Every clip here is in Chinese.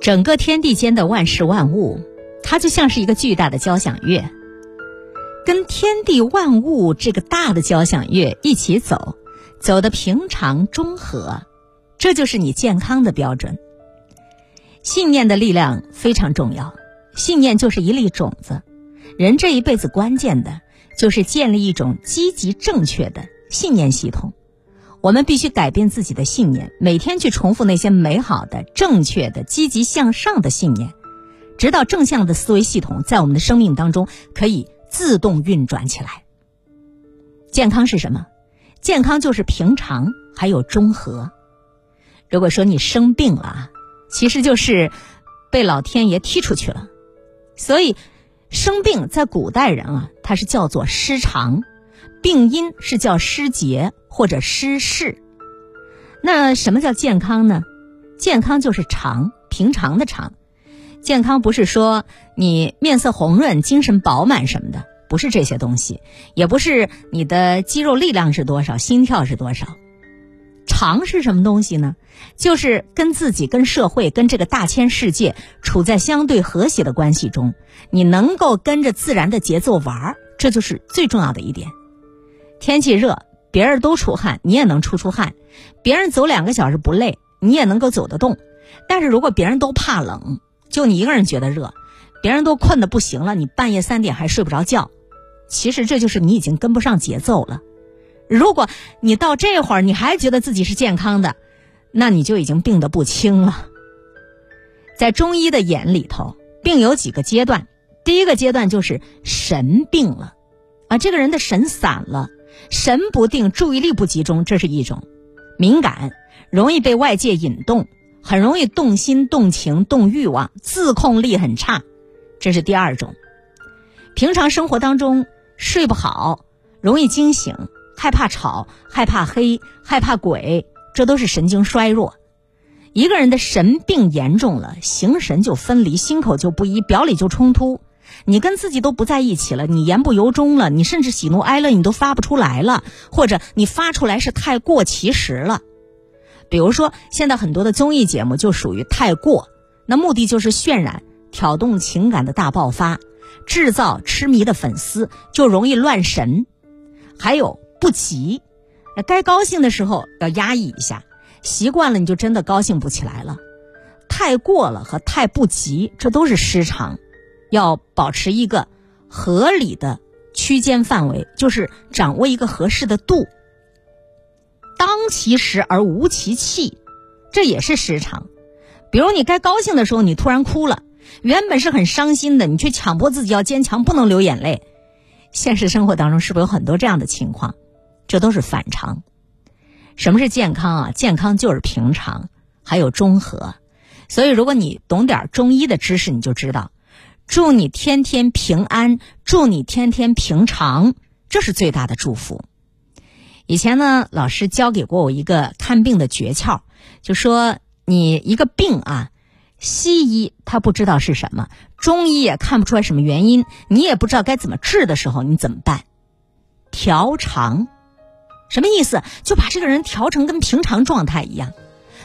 整个天地间的万事万物，它就像是一个巨大的交响乐，跟天地万物这个大的交响乐一起走，走的平常中和，这就是你健康的标准。信念的力量非常重要，信念就是一粒种子。人这一辈子关键的就是建立一种积极正确的信念系统。我们必须改变自己的信念，每天去重复那些美好的、正确的、积极向上的信念，直到正向的思维系统在我们的生命当中可以自动运转起来。健康是什么？健康就是平常还有中和。如果说你生病了啊，其实就是被老天爷踢出去了。所以，生病在古代人啊，它是叫做失常。病因是叫失节或者失势，那什么叫健康呢？健康就是常，平常的常。健康不是说你面色红润、精神饱满什么的，不是这些东西，也不是你的肌肉力量是多少、心跳是多少。常是什么东西呢？就是跟自己、跟社会、跟这个大千世界处在相对和谐的关系中，你能够跟着自然的节奏玩儿，这就是最重要的一点。天气热，别人都出汗，你也能出出汗；别人走两个小时不累，你也能够走得动。但是如果别人都怕冷，就你一个人觉得热，别人都困得不行了，你半夜三点还睡不着觉，其实这就是你已经跟不上节奏了。如果你到这会儿你还觉得自己是健康的，那你就已经病得不轻了。在中医的眼里头，病有几个阶段，第一个阶段就是神病了，啊，这个人的神散了。神不定，注意力不集中，这是一种；敏感，容易被外界引动，很容易动心、动情、动欲望，自控力很差，这是第二种。平常生活当中睡不好，容易惊醒，害怕吵，害怕黑，害怕鬼，这都是神经衰弱。一个人的神病严重了，形神就分离，心口就不一，表里就冲突。你跟自己都不在一起了，你言不由衷了，你甚至喜怒哀乐你都发不出来了，或者你发出来是太过其实了。比如说，现在很多的综艺节目就属于太过，那目的就是渲染、挑动情感的大爆发，制造痴迷的粉丝，就容易乱神。还有不急，那该高兴的时候要压抑一下，习惯了你就真的高兴不起来了。太过了和太不急，这都是失常。要保持一个合理的区间范围，就是掌握一个合适的度。当其时而无其气，这也是时常。比如你该高兴的时候，你突然哭了，原本是很伤心的，你却强迫自己要坚强，不能流眼泪。现实生活当中是不是有很多这样的情况？这都是反常。什么是健康啊？健康就是平常，还有中和。所以，如果你懂点中医的知识，你就知道。祝你天天平安，祝你天天平常，这是最大的祝福。以前呢，老师教给过我一个看病的诀窍，就说你一个病啊，西医他不知道是什么，中医也看不出来什么原因，你也不知道该怎么治的时候，你怎么办？调常，什么意思？就把这个人调成跟平常状态一样。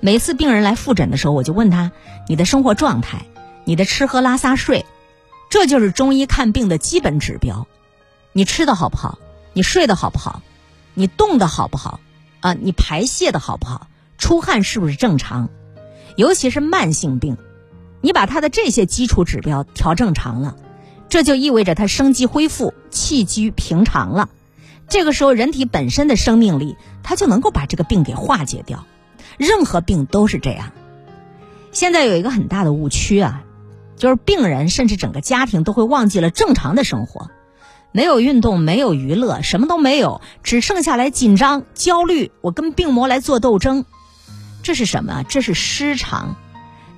每次病人来复诊的时候，我就问他：你的生活状态，你的吃喝拉撒睡。这就是中医看病的基本指标，你吃的好不好？你睡得好不好？你动的好不好？啊，你排泄的好不好？出汗是不是正常？尤其是慢性病，你把他的这些基础指标调正常了，这就意味着他生机恢复、气机平常了。这个时候，人体本身的生命力，它就能够把这个病给化解掉。任何病都是这样。现在有一个很大的误区啊。就是病人甚至整个家庭都会忘记了正常的生活，没有运动，没有娱乐，什么都没有，只剩下来紧张、焦虑。我跟病魔来做斗争，这是什么？这是失常。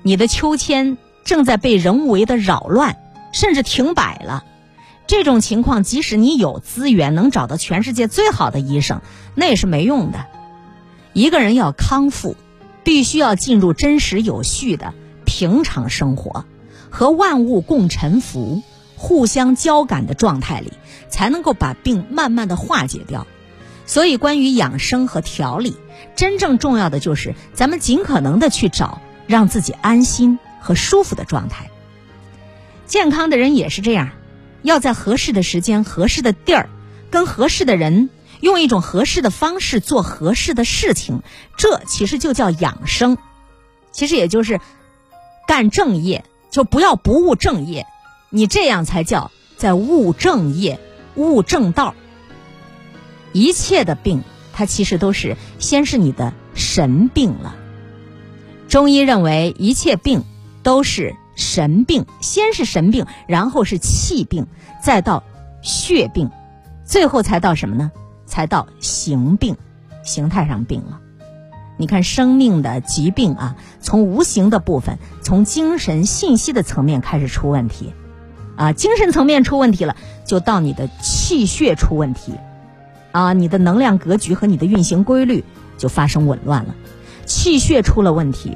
你的秋千正在被人为的扰乱，甚至停摆了。这种情况，即使你有资源，能找到全世界最好的医生，那也是没用的。一个人要康复，必须要进入真实有序的平常生活。和万物共沉浮、互相交感的状态里，才能够把病慢慢的化解掉。所以，关于养生和调理，真正重要的就是咱们尽可能的去找让自己安心和舒服的状态。健康的人也是这样，要在合适的时间、合适的地儿，跟合适的人，用一种合适的方式做合适的事情。这其实就叫养生，其实也就是干正业，就不要不务正业。你这样才叫在务正业、务正道。一切的病，它其实都是先是你的神病了。中医认为，一切病都是神病，先是神病，然后是气病，再到血病，最后才到什么呢？才到形病，形态上病了。你看，生命的疾病啊，从无形的部分，从精神信息的层面开始出问题，啊，精神层面出问题了，就到你的气血出问题，啊，你的能量格局和你的运行规律就发生紊乱了。气血出了问题，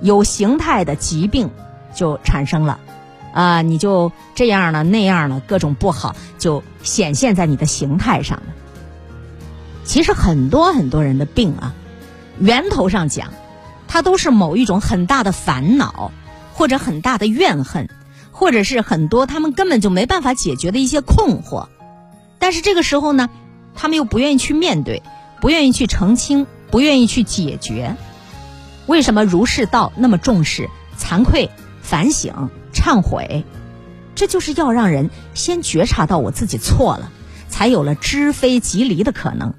有形态的疾病就产生了，啊，你就这样了那样了，各种不好就显现在你的形态上了。其实很多很多人的病啊，源头上讲，它都是某一种很大的烦恼，或者很大的怨恨，或者是很多他们根本就没办法解决的一些困惑。但是这个时候呢，他们又不愿意去面对，不愿意去澄清。不愿意去解决，为什么儒释道那么重视惭愧、反省、忏悔？这就是要让人先觉察到我自己错了，才有了知非即离的可能。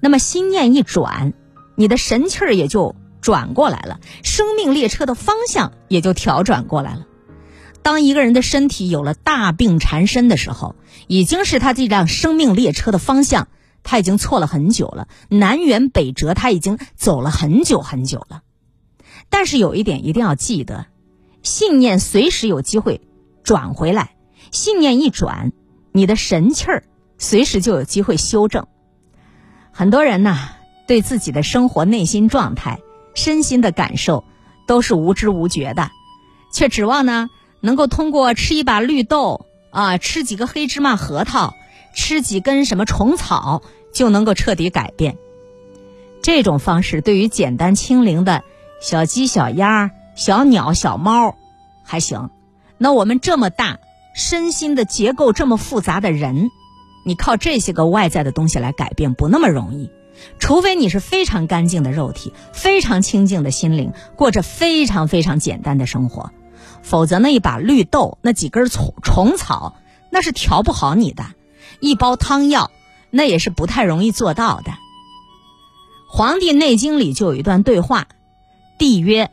那么心念一转，你的神气儿也就转过来了，生命列车的方向也就调转过来了。当一个人的身体有了大病缠身的时候，已经是他这辆生命列车的方向。他已经错了很久了，南辕北辙，他已经走了很久很久了。但是有一点一定要记得，信念随时有机会转回来，信念一转，你的神气儿随时就有机会修正。很多人呢，对自己的生活、内心状态、身心的感受都是无知无觉的，却指望呢能够通过吃一把绿豆啊，吃几个黑芝麻核桃，吃几根什么虫草。就能够彻底改变。这种方式对于简单轻灵的小鸡、小鸭、小鸟、小猫还行。那我们这么大身心的结构这么复杂的人，你靠这些个外在的东西来改变不那么容易。除非你是非常干净的肉体，非常清净的心灵，过着非常非常简单的生活，否则那一把绿豆、那几根虫虫草，那是调不好你的。一包汤药。那也是不太容易做到的。《黄帝内经》里就有一段对话：“帝曰：‘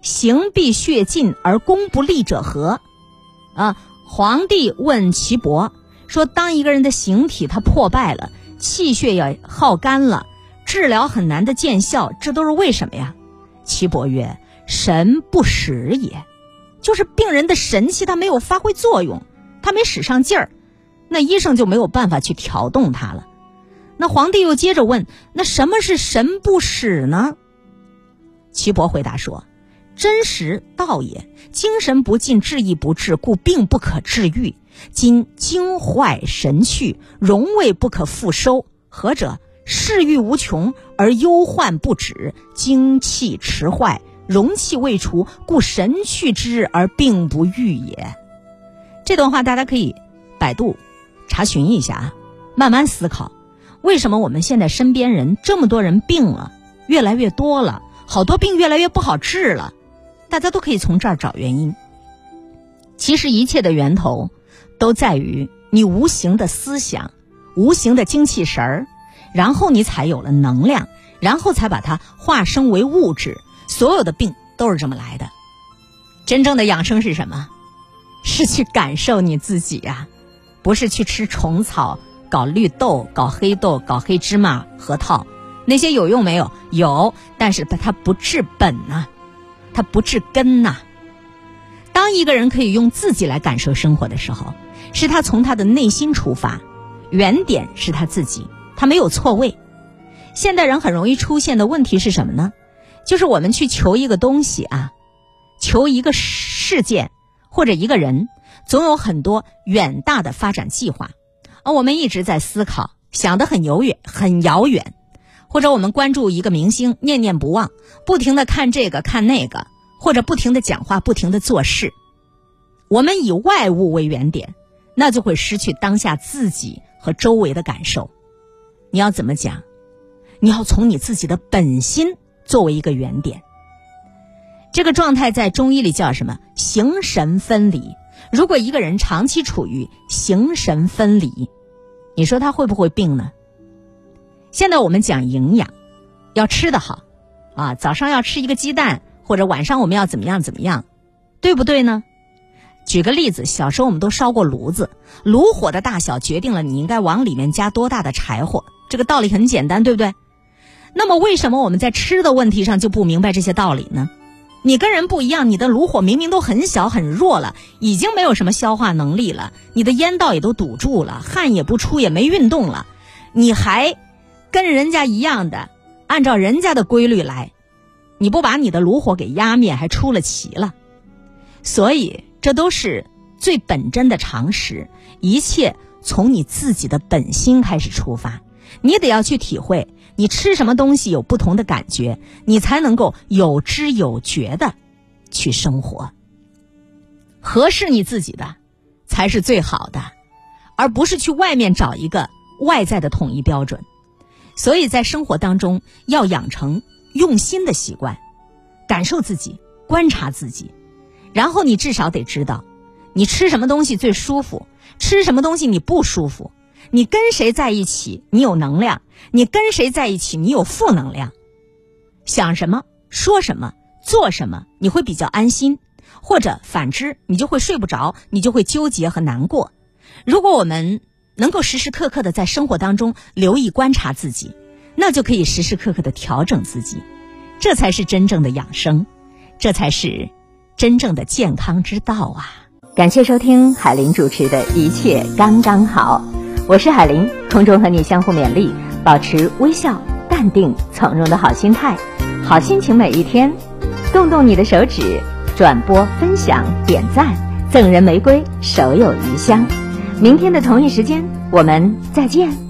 形必血尽而功不立者何？’啊，皇帝问岐伯说：‘当一个人的形体他破败了，气血也耗干了，治疗很难的见效，这都是为什么呀？’岐伯曰：‘神不使也，就是病人的神气他没有发挥作用，他没使上劲儿。’”那医生就没有办法去调动他了。那皇帝又接着问：“那什么是神不使呢？”岐伯回答说：“真实道也，精神不进，志意不至，故病不可治愈。今精坏神去，荣卫不可复收。何者？嗜欲无穷而忧患不止，精气迟坏，荣气未除，故神去之日而病不愈也。”这段话大家可以百度。查询一下啊，慢慢思考，为什么我们现在身边人这么多人病了，越来越多了，好多病越来越不好治了，大家都可以从这儿找原因。其实一切的源头，都在于你无形的思想，无形的精气神儿，然后你才有了能量，然后才把它化生为物质。所有的病都是这么来的。真正的养生是什么？是去感受你自己呀。不是去吃虫草、搞绿豆、搞黑豆、搞黑芝麻、核桃，那些有用没有？有，但是它不治本呐，它不治根呐。当一个人可以用自己来感受生活的时候，是他从他的内心出发，原点是他自己，他没有错位。现代人很容易出现的问题是什么呢？就是我们去求一个东西啊，求一个事件或者一个人。总有很多远大的发展计划，而我们一直在思考，想得很遥远，很遥远。或者我们关注一个明星，念念不忘，不停的看这个看那个，或者不停的讲话、不停的做事，我们以外物为原点，那就会失去当下自己和周围的感受。你要怎么讲？你要从你自己的本心作为一个原点。这个状态在中医里叫什么？形神分离。如果一个人长期处于形神分离，你说他会不会病呢？现在我们讲营养，要吃得好，啊，早上要吃一个鸡蛋，或者晚上我们要怎么样怎么样，对不对呢？举个例子，小时候我们都烧过炉子，炉火的大小决定了你应该往里面加多大的柴火，这个道理很简单，对不对？那么为什么我们在吃的问题上就不明白这些道理呢？你跟人不一样，你的炉火明明都很小很弱了，已经没有什么消化能力了，你的烟道也都堵住了，汗也不出，也没运动了，你还跟人家一样的按照人家的规律来，你不把你的炉火给压灭，还出了奇了。所以这都是最本真的常识，一切从你自己的本心开始出发，你得要去体会。你吃什么东西有不同的感觉，你才能够有知有觉的去生活。合适你自己的才是最好的，而不是去外面找一个外在的统一标准。所以在生活当中要养成用心的习惯，感受自己，观察自己，然后你至少得知道，你吃什么东西最舒服，吃什么东西你不舒服。你跟谁在一起，你有能量；你跟谁在一起，你有负能量。想什么，说什么，做什么，你会比较安心；或者反之，你就会睡不着，你就会纠结和难过。如果我们能够时时刻刻的在生活当中留意观察自己，那就可以时时刻刻的调整自己，这才是真正的养生，这才是真正的健康之道啊！感谢收听海林主持的一切刚刚好。我是海林，空中和你相互勉励，保持微笑、淡定、从容的好心态，好心情每一天。动动你的手指，转播、分享、点赞，赠人玫瑰，手有余香。明天的同一时间，我们再见。